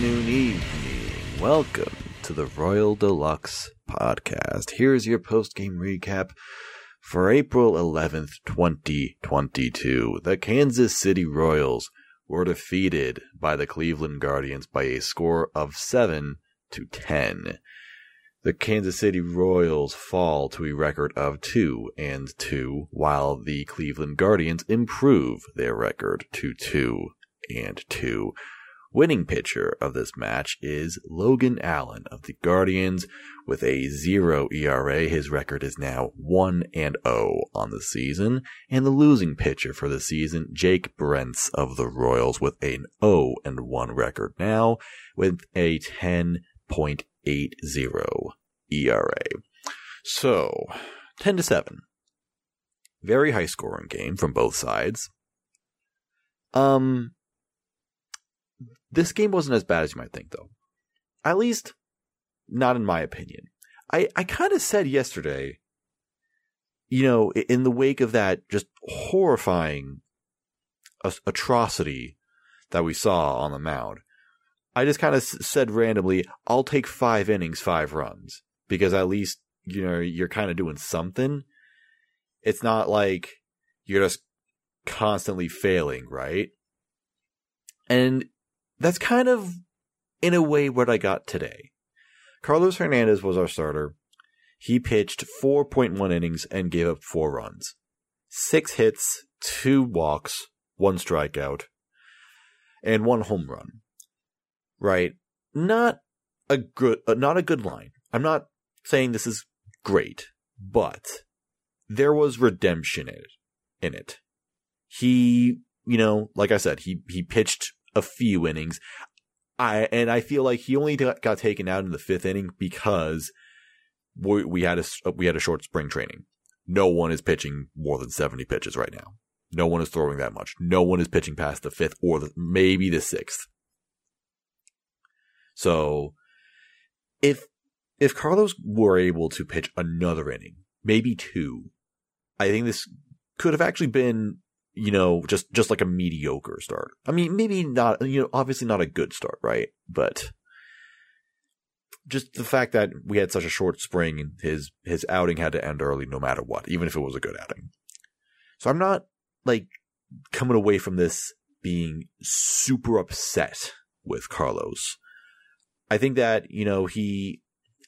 afternoon, evening. Welcome to the Royal de Lux podcast. Here's your post game recap for April 11th, 2022. The Kansas City Royals were defeated by the Cleveland Guardians by a score of 7 to 10. The Kansas City Royals fall to a record of 2 and 2, while the Cleveland Guardians improve their record to 2 and 2. Winning pitcher of this match is Logan Allen of the Guardians with a 0 ERA. His record is now 1 and 0 on the season. And the losing pitcher for the season, Jake Brentz of the Royals with an 0 and 1 record now with a 10.80 ERA. So, 10 to 7. Very high scoring game from both sides. Um, this game wasn't as bad as you might think, though. At least, not in my opinion. I, I kind of said yesterday, you know, in the wake of that just horrifying atrocity that we saw on the mound, I just kind of said randomly, I'll take five innings, five runs, because at least, you know, you're kind of doing something. It's not like you're just constantly failing, right? And that's kind of, in a way, what I got today. Carlos Hernandez was our starter. He pitched 4.1 innings and gave up four runs. Six hits, two walks, one strikeout, and one home run. Right? Not a good, uh, not a good line. I'm not saying this is great, but there was redemption in it. In it. He, you know, like I said, he, he pitched a few innings. I and I feel like he only got, taken out in the fifth inning because we, we had a we had a short spring training. No one is pitching more than seventy pitches right now. No one is throwing that much. No one is pitching past the fifth or the, maybe the sixth. So, if if Carlos were able to pitch another inning, maybe two, I think this could have actually been you know, just, just like a mediocre start. I mean, maybe not, you know, obviously not a good start, right? But just the fact that we had such a short spring and his, his outing had to end early no matter what, even if it was a good outing. So I'm not like coming away from this being super upset with Carlos. I think that, you know, he,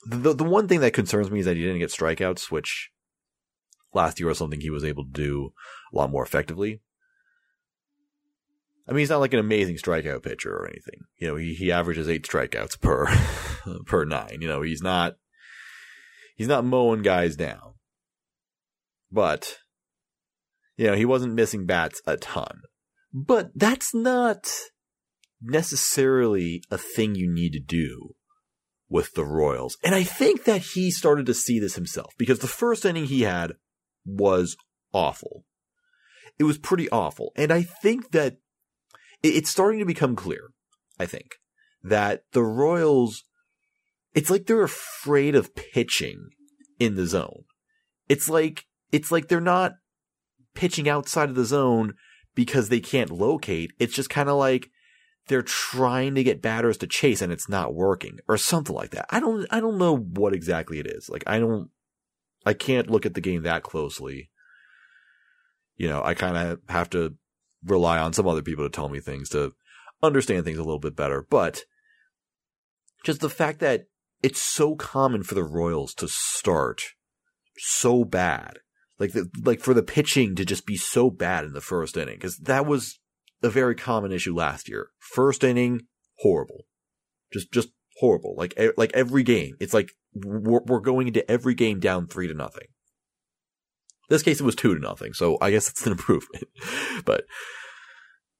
the, the one thing that concerns me is that he didn't get strikeouts, which last year was something he was able to do a lot more effectively. I mean, he's not like an amazing strikeout pitcher or anything. You know, he, he averages eight strikeouts per, per nine. You know, he's not, he's not mowing guys down. But, you know, he wasn't missing bats a ton. But that's not necessarily a thing you need to do with the Royals. And I think that he started to see this himself because the first inning he had was awful. It was pretty awful. And I think that it's starting to become clear, I think, that the Royals, it's like they're afraid of pitching in the zone. It's like, it's like they're not pitching outside of the zone because they can't locate. It's just kind of like they're trying to get batters to chase and it's not working or something like that. I don't, I don't know what exactly it is. Like, I don't, I can't look at the game that closely. You know, I kind of have to rely on some other people to tell me things to understand things a little bit better. But just the fact that it's so common for the Royals to start so bad, like the, like for the pitching to just be so bad in the first inning, because that was a very common issue last year. First inning, horrible, just just horrible. Like like every game, it's like we're, we're going into every game down three to nothing. This case, it was two to nothing, so I guess it's an improvement. but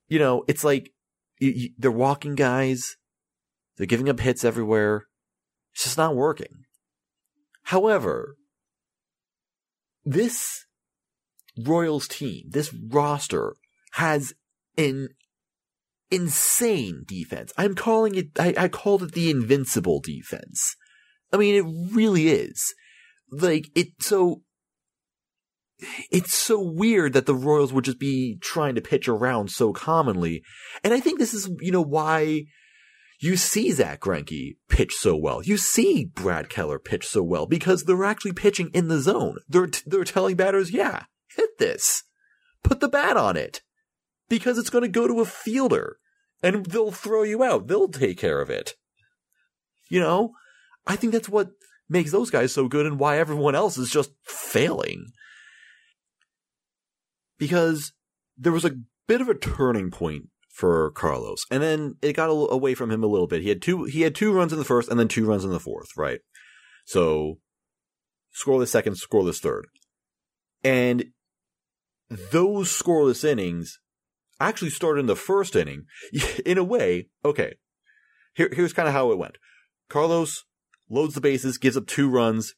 you know, it's like you, you, they're walking guys, they're giving up hits everywhere. It's just not working. However, this Royals team, this roster has an insane defense. I'm calling it, I, I called it the invincible defense. I mean, it really is. Like, it, so, it's so weird that the Royals would just be trying to pitch around so commonly. And I think this is, you know, why You see Zack Greinke pitch so well. You see Brad Keller pitch so well because they're actually pitching in the zone. They're, they're telling batters, yeah, hit this. Put the bat on it. Because it's going to go to a fielder and they'll throw you out. They'll take care of it. You know, I think that's what makes those guys so good and why everyone else is just failing. Because there was a bit of a turning point for Carlos, and then it got away from him a little bit. He had two he had two runs in the first, and then two runs in the fourth, right? So scoreless second, scoreless third, and those scoreless innings actually started in the first inning. In a way, okay. Here, here's kind of how it went. Carlos loads the bases, gives up two runs,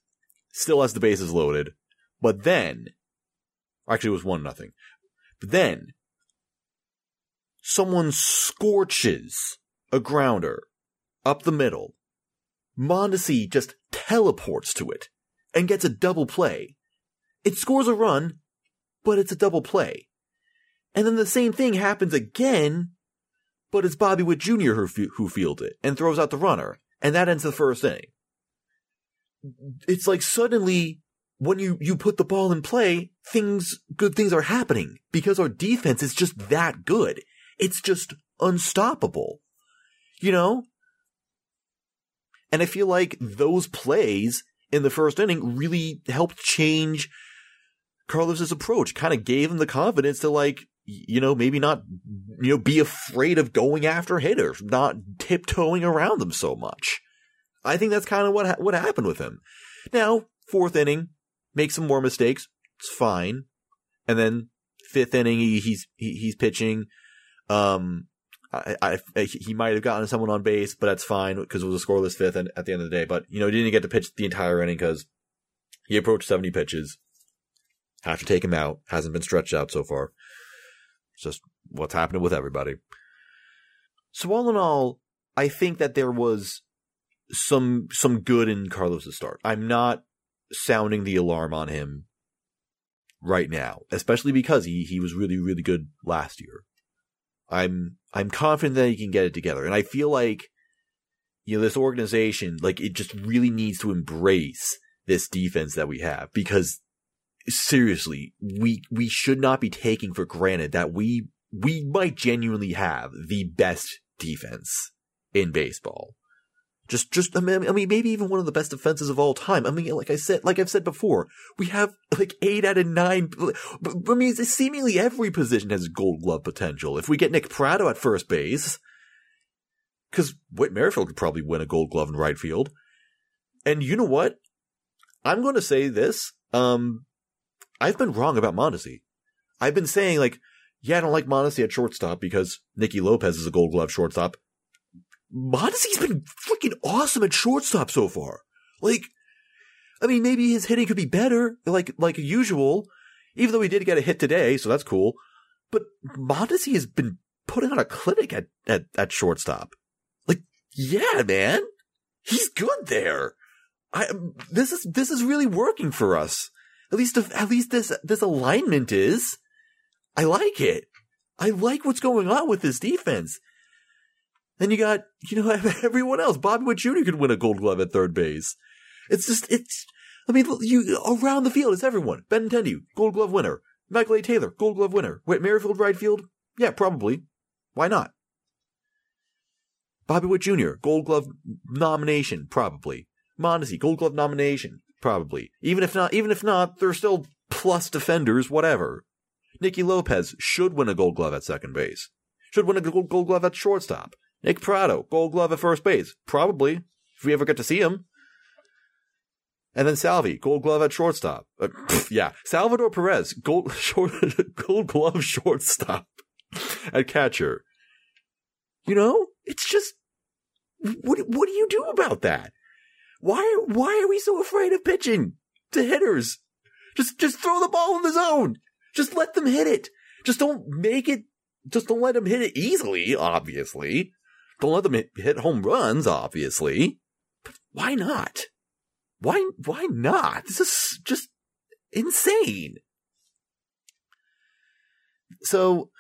still has the bases loaded, but then, actually, it was one nothing. But then, someone scorches a grounder up the middle. Mondesi just teleports to it and gets a double play. It scores a run, but it's a double play. And then the same thing happens again, but it's Bobby Witt Jr. who, who fields it and throws out the runner. And that ends the first inning it's like suddenly when you, you put the ball in play, things, good things are happening because our defense is just that good. It's just unstoppable. You know? And I feel like those plays in the first inning really helped change Carlos's approach, kind of gave him the confidence to like, you know, maybe not, you know, be afraid of going after hitters, not tiptoeing around them so much. I think that's kind of what ha- what happened with him. Now, fourth inning, make some more mistakes. It's fine. And then fifth inning, he, he's he, he's pitching. Um, I, I, I, he might have gotten someone on base, but that's fine because it was a scoreless fifth and at the end of the day. But you know, he didn't get to pitch the entire inning because he approached seventy pitches. Have to take him out. Hasn't been stretched out so far. It's just what's happening with everybody. So all in all, I think that there was some some good in Carlos's start. I'm not sounding the alarm on him right now, especially because he he was really really good last year. I'm I'm confident that he can get it together, and I feel like you know this organization like it just really needs to embrace this defense that we have because seriously, we we should not be taking for granted that we we might genuinely have the best defense in baseball. Just, just, I mean, I mean, maybe even one of the best defenses of all time. I mean, like I said, like I've said before, we have like eight out of nine. I mean, seemingly every position has gold glove potential. If we get Nick Pratto at first base, because Whit Merrifield could probably win a gold glove in right field. And you know what? I'm going to say this. Um, I've been wrong about Mondesi. I've been saying like, yeah, I don't like Mondesi at shortstop because Nicky Lopez is a gold glove shortstop. Mondesi's been freaking awesome at shortstop so far. Like, I mean, maybe his hitting could be better, like like usual. Even though he did get a hit today, so that's cool. But Mondesi has been putting on a clinic at, at, at shortstop. Like, yeah, man, he's good there. I this is this is really working for us. At least at least this this alignment is. I like it. I like what's going on with this defense. Then you got, you know, everyone else. Bobby Witt Jr. could win a gold glove at third base. It's just, it's, I mean, you, around the field, it's everyone. Ben Benintendi, gold glove winner. Michael A. Taylor, gold glove winner. Whit Merrifield, right field? Yeah, probably. Why not? Bobby Witt Jr., gold glove nomination, probably. Mondesi, gold glove nomination, probably. Even if not, even if not, they're still plus defenders, whatever. Nicky Lopez should win a gold glove at second base. Should win a gold glove at shortstop. Nick Pratto, gold glove at first base. Probably, if we ever get to see him. And then Salvi, gold glove at shortstop. Uh, pff, yeah. Salvador Perez, gold, short, gold glove shortstop at catcher. You know, it's just, what, what do you do about that? Why, why are we so afraid of pitching to hitters? Just, just throw the ball in the zone. Just let them hit it. Just don't make it, just don't let them hit it easily, obviously. Don't let them hit home runs, obviously. But why not? Why, why not? This is just insane. So,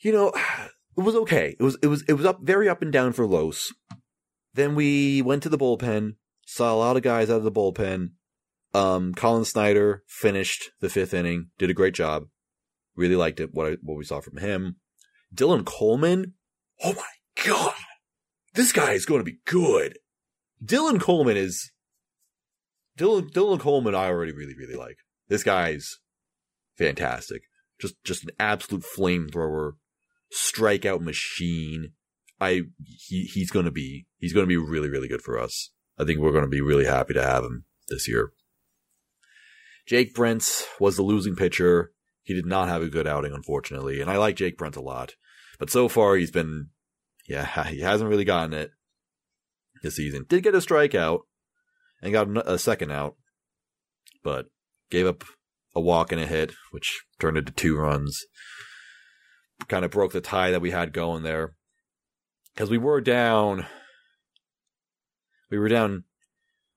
you know, it was okay. It was it was it was up very up and down for Los. Then we went to the bullpen, saw a lot of guys out of the bullpen. Um, Collin Snider finished the fifth inning, did a great job. Really liked it what I, what we saw from him. Dylan Coleman, oh my god, this guy is going to be good. Dylan Coleman is Dylan Dylan Coleman. I already really really like. This guy's fantastic. Just just an absolute flamethrower, strikeout machine. I he he's gonna be he's gonna be really really good for us. I think we're gonna be really happy to have him this year. Jake Brentz was the losing pitcher. He did not have a good outing, unfortunately, and I like Jake Brent a lot. But so far, he's been, yeah, he hasn't really gotten it this season. Did get a strikeout and got a second out, but gave up a walk and a hit, which turned into two runs. Kind of broke the tie that we had going there. Because we were down, we were down,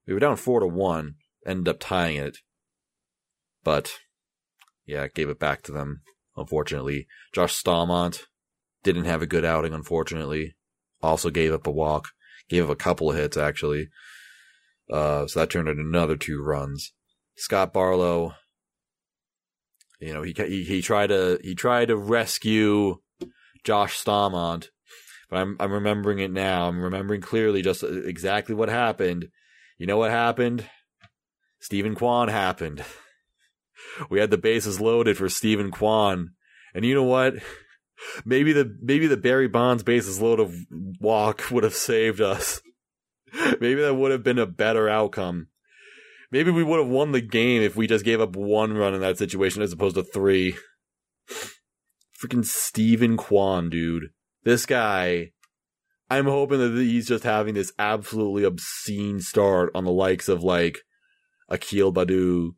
we were down four to one, ended up tying it. But, yeah, gave it back to them, unfortunately. Josh Staumont didn't have a good outing, unfortunately. Also gave up a walk. Gave up a couple of hits, actually. Uh, so that turned into another two runs. Scott Barlow, you know, he, he, he tried to, he tried to rescue Josh Staumont, but I'm, I'm remembering it now. I'm remembering clearly just exactly what happened. You know what happened? Steven Kwan happened. We had the bases loaded for Steven Kwan. And you know what? Maybe the maybe the Barry Bonds bases loaded walk would have saved us. Maybe that would have been a better outcome. Maybe we would have won the game if we just gave up one run in that situation as opposed to three. Freaking Steven Kwan, dude. This guy, I'm hoping that he's just having this absolutely obscene start on the likes of like Akil Baddoo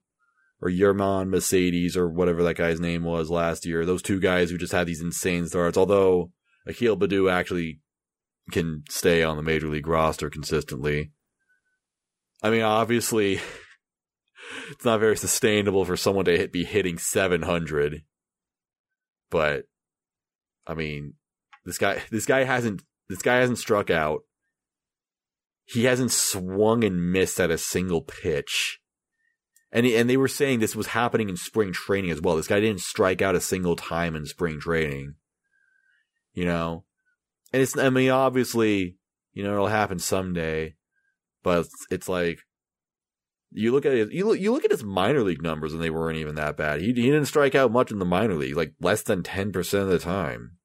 or Yermín Mercedes or whatever that guy's name was last year. Those two guys who just had these insane starts. Although Akil Baddoo actually can stay on the major league roster consistently. I mean, obviously, it's not very sustainable for someone to hit, be hitting 700. But, I mean, this guy, this guy hasn't, this guy hasn't struck out. He hasn't swung and missed at a single pitch. And, and they were saying this was happening in spring training as well. This guy didn't strike out a single time in spring training. You know? And it's, I mean, obviously, you know, it'll happen someday, but it's, like, you look at it, you look, you look at his minor league numbers and they weren't even that bad. He, he didn't strike out much in the minor league, like less than 10% of the time.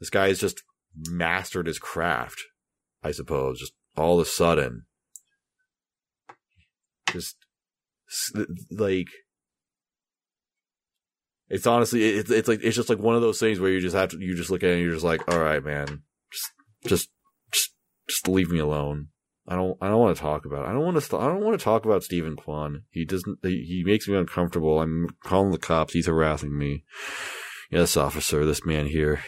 This guy has just mastered his craft, I suppose, just all of a sudden. Just, like, it's honestly it's it's like it's just like one of those things where you just have to you just look at it and you're just like, all right, man, just just just just leave me alone. I don't I don't want to talk about it. I don't want to I don't want to talk about Steven Kwan. He doesn't he, he makes me uncomfortable. I'm calling the cops. He's harassing me. Yes, officer, this man here.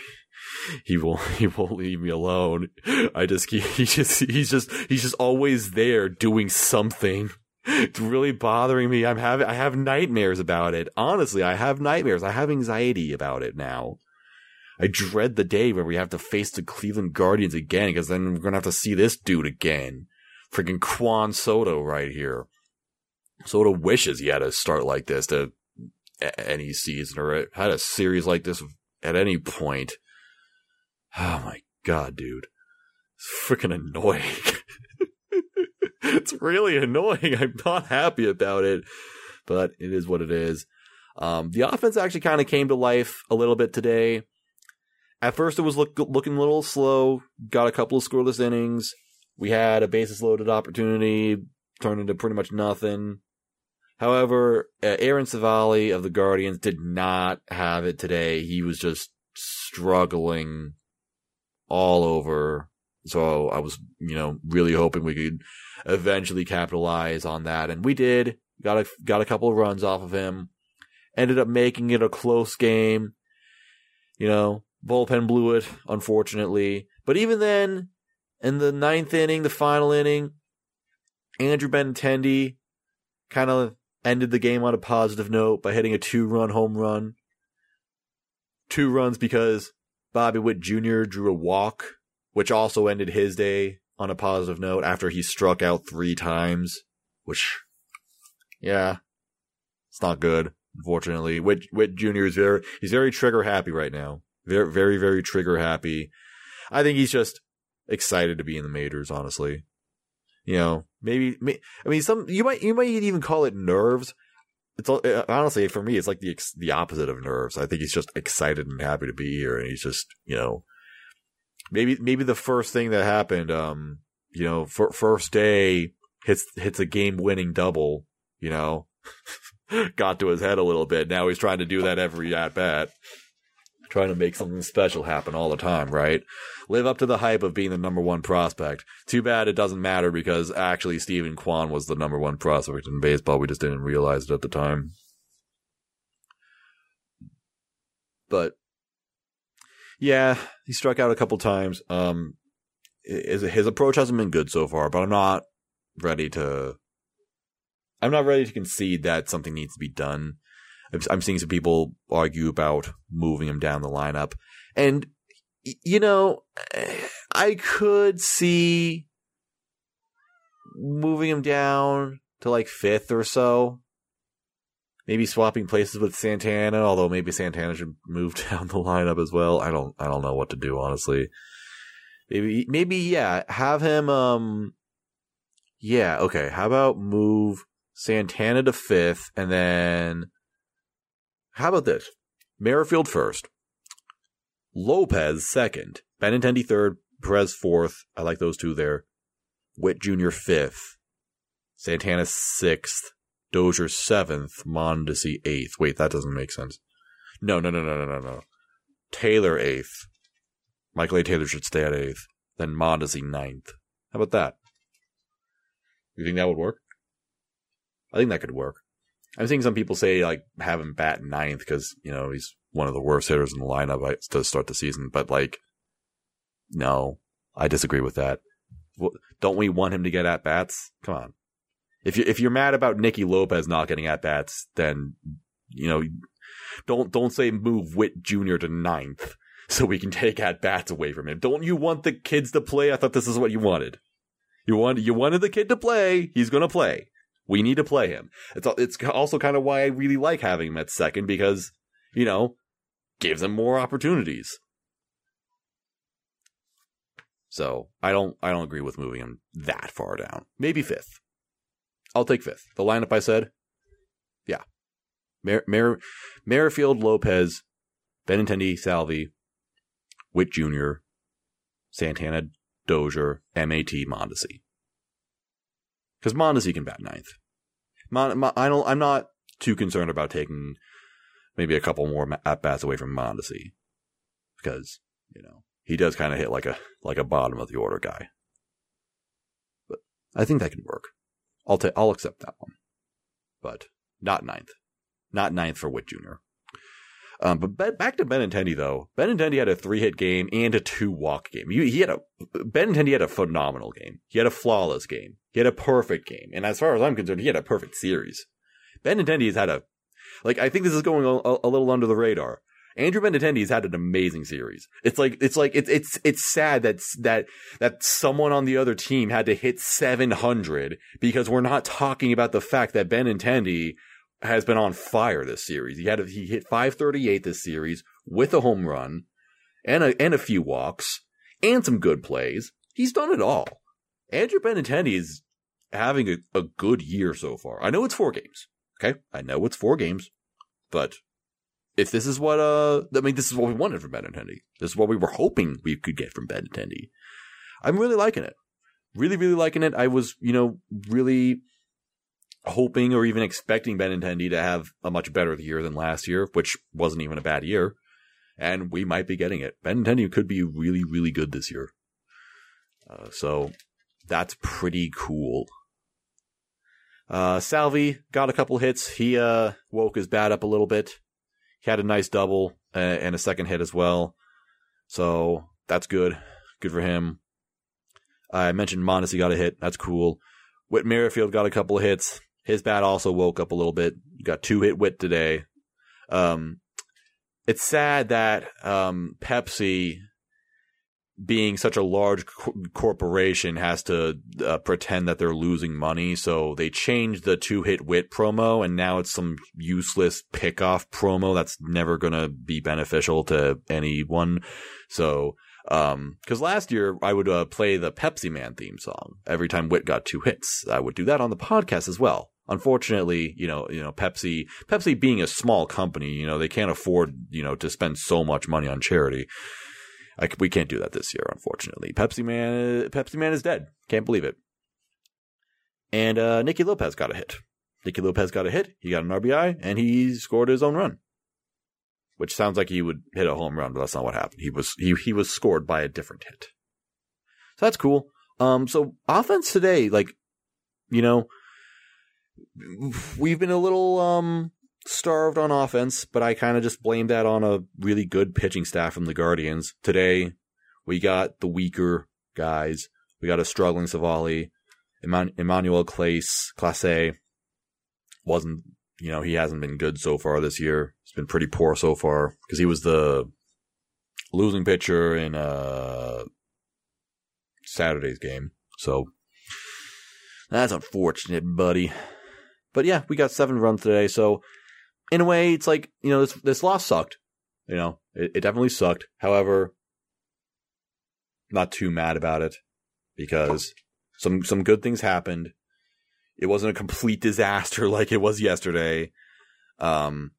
He won't. He won't leave me alone. I just. He, he just. He's just. He's just always there doing something it's really bothering me. I'm having I have nightmares about it. Honestly, I have nightmares. I have anxiety about it now. I dread the day where we have to face the Cleveland Guardians again because then we're gonna have to see this dude again. Freaking Kwan Soto right here. Soto wishes he had a start like this to any season or had a series like this at any point. Oh my god, dude. It's freaking annoying. it's really annoying. I'm not happy about it, but it is what it is. Um, the offense actually kind of came to life a little bit today. At first, it was look, looking a little slow. Got a couple of scoreless innings. We had a bases loaded opportunity, turned into pretty much nothing. However, uh, Aaron Civale of the Guardians did not have it today. He was just struggling all over. So I was, you know, really hoping we could eventually capitalize on that. And we did. Got a, got a couple of runs off of him. Ended up making it a close game. You know, bullpen blew it, unfortunately. But even then, in the ninth inning, the final inning, Andrew Benintendi kind of ended the game on a positive note by hitting a two run home run. Two runs because Bobby Witt Jr. drew a walk, which also ended his day on a positive note after he struck out three times, which, yeah, it's not good. Unfortunately, Witt, Witt Jr. is very, he's very trigger happy right now. Very, very, very trigger happy. I think he's just excited to be in the majors, honestly. You know, maybe, I mean, some, you might, you might even call it nerves. It's uh, honestly, for me, it's like the, the opposite of nerves. I think he's just excited and happy to be here. And he's just, you know, maybe, maybe the first thing that happened, um, you know, for, first day hits, hits a game winning double, you know, got to his head a little bit. Now he's trying to do that every at bat trying to make something special happen all the time, right? Live up to the hype of being the number one prospect. Too bad it doesn't matter because actually Steven Kwan was the number one prospect in baseball. We just didn't realize it at the time. But yeah, he struck out a couple times. Um, his, his approach hasn't been good so far, but I'm not ready to. I'm not ready to concede that something needs to be done. I'm seeing some people argue about moving him down the lineup. And, you know, I could see moving him down to like fifth or so. Maybe swapping places with Santana, although maybe Santana should move down the lineup as well. I don't, I don't know what to do, honestly. Maybe, maybe, yeah, have him, um, yeah, okay. How about move Santana to fifth and then how about this? Merrifield first, Lopez second, Benintendi third, Perez fourth. I like those two there. Witt Jr. fifth, Santana sixth, Dozier seventh, Mondesi eighth. Wait, that doesn't make sense. No, no, no, no, no, no, no. Taylor eighth. Michael A. Taylor should stay at eighth. Then Mondesi ninth. How about that? You think that would work? I think that could work. I'm seeing some people say like have him bat ninth because you know he's one of the worst hitters in the lineup to start the season. But like, no, I disagree with that. Don't we want him to get at bats? Come on. If you if you're mad about Nicky Lopez not getting at bats, then you know don't don't say move Witt Jr. to ninth so we can take at bats away from him. Don't you want the kids to play? I thought this is what you wanted. You want you wanted the kid to play. He's gonna play. We need to play him. It's it's also kind of why I really like having him at second because you know gives him more opportunities. So I don't I don't agree with moving him that far down. Maybe fifth. I'll take fifth. The lineup I said, yeah, Mer, Mer, Merrifield, Lopez, Benintendi, Salvi, Witt Jr., Santana, Dozier, MAT, Mondesi because Mondesi can bat ninth. Mon, Mon, I don't. I'm not too concerned about taking maybe a couple more at bats away from Mondesi because you know he does kind of hit like a like a bottom of the order guy. But I think that can work. I'll take. I'll accept that one, but not ninth. Not ninth for Witt Jr. Um, but back to Benintendi though. Benintendi had a three hit game and a two walk game. He, he had a Benintendi had a phenomenal game. He had a flawless game. He had a perfect game. And as far as I'm concerned, he had a perfect series. Benintendi has had a like I think this is going a, a little under the radar. Andrew Benintendi has had an amazing series. It's like it's like it's it's it's sad that that that someone on the other team had to hit 700 because we're not talking about the fact that Benintendi has been on fire this series. He had a, he hit 538 this series with a home run and a and a few walks and some good plays. He's done it all. Andrew Benintendi is having a, a good year so far. I know it's four games. Okay, I know it's four games, but if this is what uh, I mean, this is what we wanted from Ben Benintendi. This is what we were hoping we could get from Ben Benintendi. I'm really liking it. Really, really liking it. I was, you know, really hoping or even expecting Ben Benintendi to have a much better year than last year, which wasn't even a bad year. And we might be getting it. Ben Benintendi could be really, really good this year. Uh, so that's pretty cool. Uh, Salvi got a couple hits. He, uh, woke his bat up a little bit. He had a nice double and a second hit as well. So that's good. Good for him. I mentioned Mondesi got a hit. That's cool. Whit Merrifield got a couple of hits. His bat also woke up a little bit. Got two hit Whit today. Um, it's sad that um, Pepsi, being such a large co- corporation, has to uh, pretend that they're losing money. So they changed the two hit Whit promo, and now it's some useless pickoff promo that's never gonna be beneficial to anyone. So. Um, cause last year I would, uh, play the Pepsi Man theme song every time Whit got two hits. I would do that on the podcast as well. Unfortunately, you know, you know, Pepsi, Pepsi being a small company, you know, they can't afford, you know, to spend so much money on charity. I, we can't do that this year, unfortunately. Pepsi Man, Pepsi Man is dead. Can't believe it. And uh, Nicky Lopez got a hit. Nicky Lopez got a hit. He got an RBI, and he scored his own run. Which sounds like he would hit a home run, but that's not what happened. He was he he was scored by a different hit. So that's cool. Um, so offense today, like, you know, we've been a little um starved on offense, but I kind of just blame that on a really good pitching staff from the Guardians. Today, we got the weaker guys. We got a struggling Civale. Emmanuel Clase, Clase wasn't, you know, he hasn't been good so far this year. He's been pretty poor so far because he was the losing pitcher in uh Saturday's game. So that's unfortunate, buddy. But yeah, we got seven runs today. So in a way, it's like, you know, this, this loss sucked. You know, it, it definitely sucked. However, not too mad about it because some, some good things happened. It wasn't a complete disaster like it was yesterday. Um,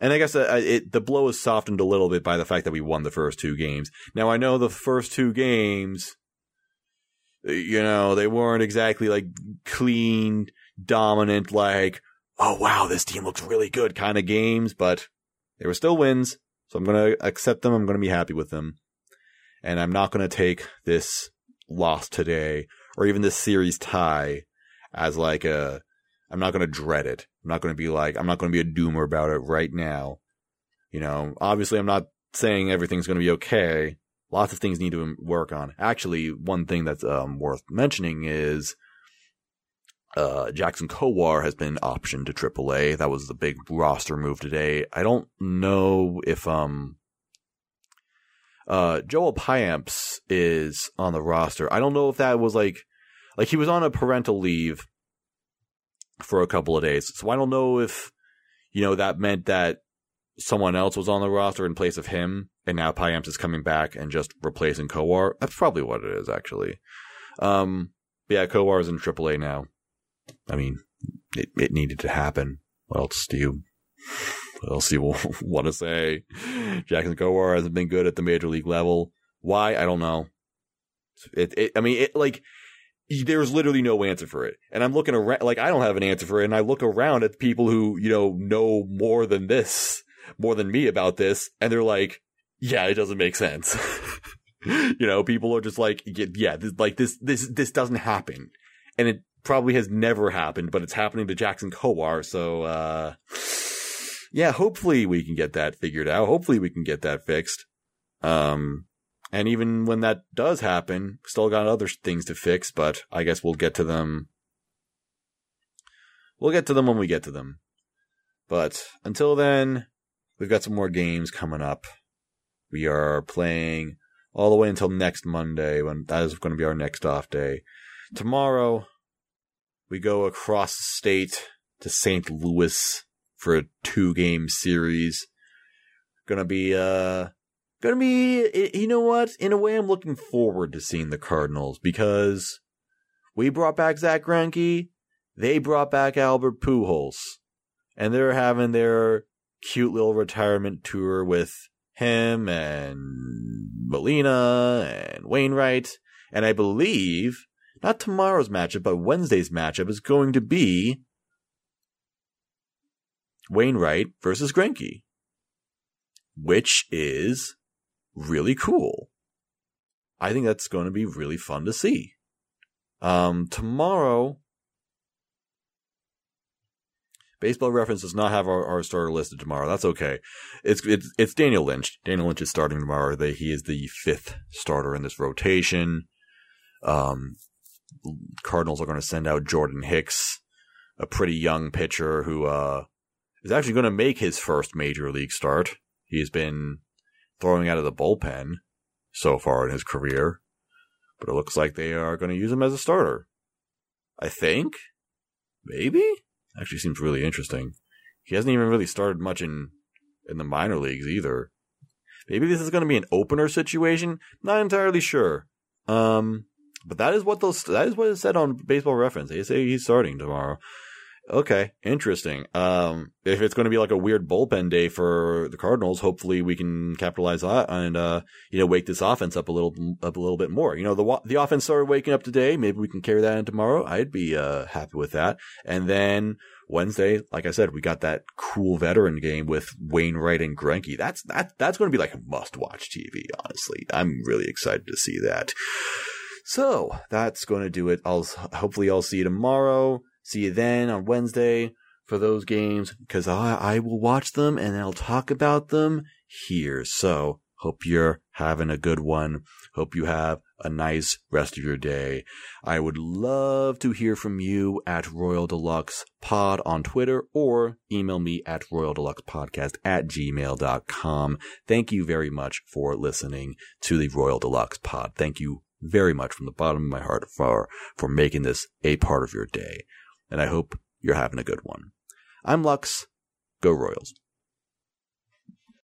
and I guess uh, it, the blow is softened a little bit by the fact that we won the first two games. Now I know the first two games, you know, they weren't exactly like clean, dominant, like, oh wow, this team looks really good kind of games, but they were still wins. So I'm going to accept them. I'm going to be happy with them. And I'm not going to take this loss today or even this series tie as like a, I'm not going to dread it. I'm not going to be like, I'm not going to be a doomer about it right now. You know, obviously I'm not saying everything's going to be okay. Lots of things need to work on. Actually, one thing that's um, worth mentioning is uh, Jackson Kowar has been optioned to AAA. That was the big roster move today. I don't know if um uh Joel Payamps is on the roster. I don't know if that was like like he was on a parental leave for a couple of days. So I don't know if you know that meant that someone else was on the roster in place of him and now Payamps is coming back and just replacing Kowar. That's probably what it is actually. Um yeah, Kowar is in AAA now. I mean, it, it needed to happen. What else do you, what else do you want to say? Jackson Kowar hasn't been good at the major league level. Why? I don't know. It, it I mean, it like, there's literally no answer for it. And I'm looking around, like, I don't have an answer for it. And I look around at people who, you know, know more than this, more than me about this. And they're like, yeah, it doesn't make sense. you know, people are just like, yeah, this, like this, this, this doesn't happen. And it probably has never happened, but it's happening to Jackson Kowar. So, uh, yeah, hopefully we can get that figured out. Hopefully we can get that fixed. Um, and even when that does happen, still got other things to fix, but I guess we'll get to them. We'll get to them when we get to them. But until then, we've got some more games coming up. We are playing all the way until next Monday when that is going to be our next off day. Tomorrow, we go across the state to St. Louis for a two game series. Gonna be, uh, gonna be, you know what? In a way, I'm looking forward to seeing the Cardinals because we brought back Zack Greinke. They brought back Albert Pujols and they're having their cute little retirement tour with him and Molina and Wainwright. And I believe not tomorrow's matchup, but Wednesday's matchup is going to be Wainwright versus Greinke, which is really cool. I think that's going to be really fun to see. Um, tomorrow, Baseball Reference does not have our, our starter listed tomorrow. That's okay. It's it's it's Daniel Lynch. Daniel Lynch is starting tomorrow. He is the fifth starter in this rotation. Um, Cardinals are going to send out Jordan Hicks, a pretty young pitcher who uh, is actually going to make his first major league start. he's been throwing out of the bullpen so far in his career, but it looks like they are going to use him as a starter. I think, maybe. Actually, seems really interesting. He hasn't even really started much in in the minor leagues either. Maybe this is going to be an opener situation. Not entirely sure. Um, but that is what those that is what is said on Baseball Reference. They say he's starting tomorrow. Okay, interesting. Um, if it's going to be like a weird bullpen day for the Cardinals, hopefully we can capitalize on and uh, you know wake this offense up a little up a little bit more. You know the the offense started waking up today. Maybe we can carry that in tomorrow. I'd be uh, happy with that. And then Wednesday, like I said, we got that cool veteran game with Wainwright and Greinke. That's that that's going to be like a must watch TV. Honestly, I'm really excited to see that. So that's going to do it. I'll hopefully I'll see you tomorrow. See you then on Wednesday for those games because I, I will watch them and I'll talk about them here. So hope you're having a good one. Hope you have a nice rest of your day. I would love to hear from you at Royal de Lux Pod on Twitter or email me at Royal Deluxe Podcast at gmail.com. Thank you very much for listening to the Royal de Lux Pod. Thank you very much from the bottom of my heart for, for making this a part of your day and I hope you're having a good one. I'm Lux. Go Royals.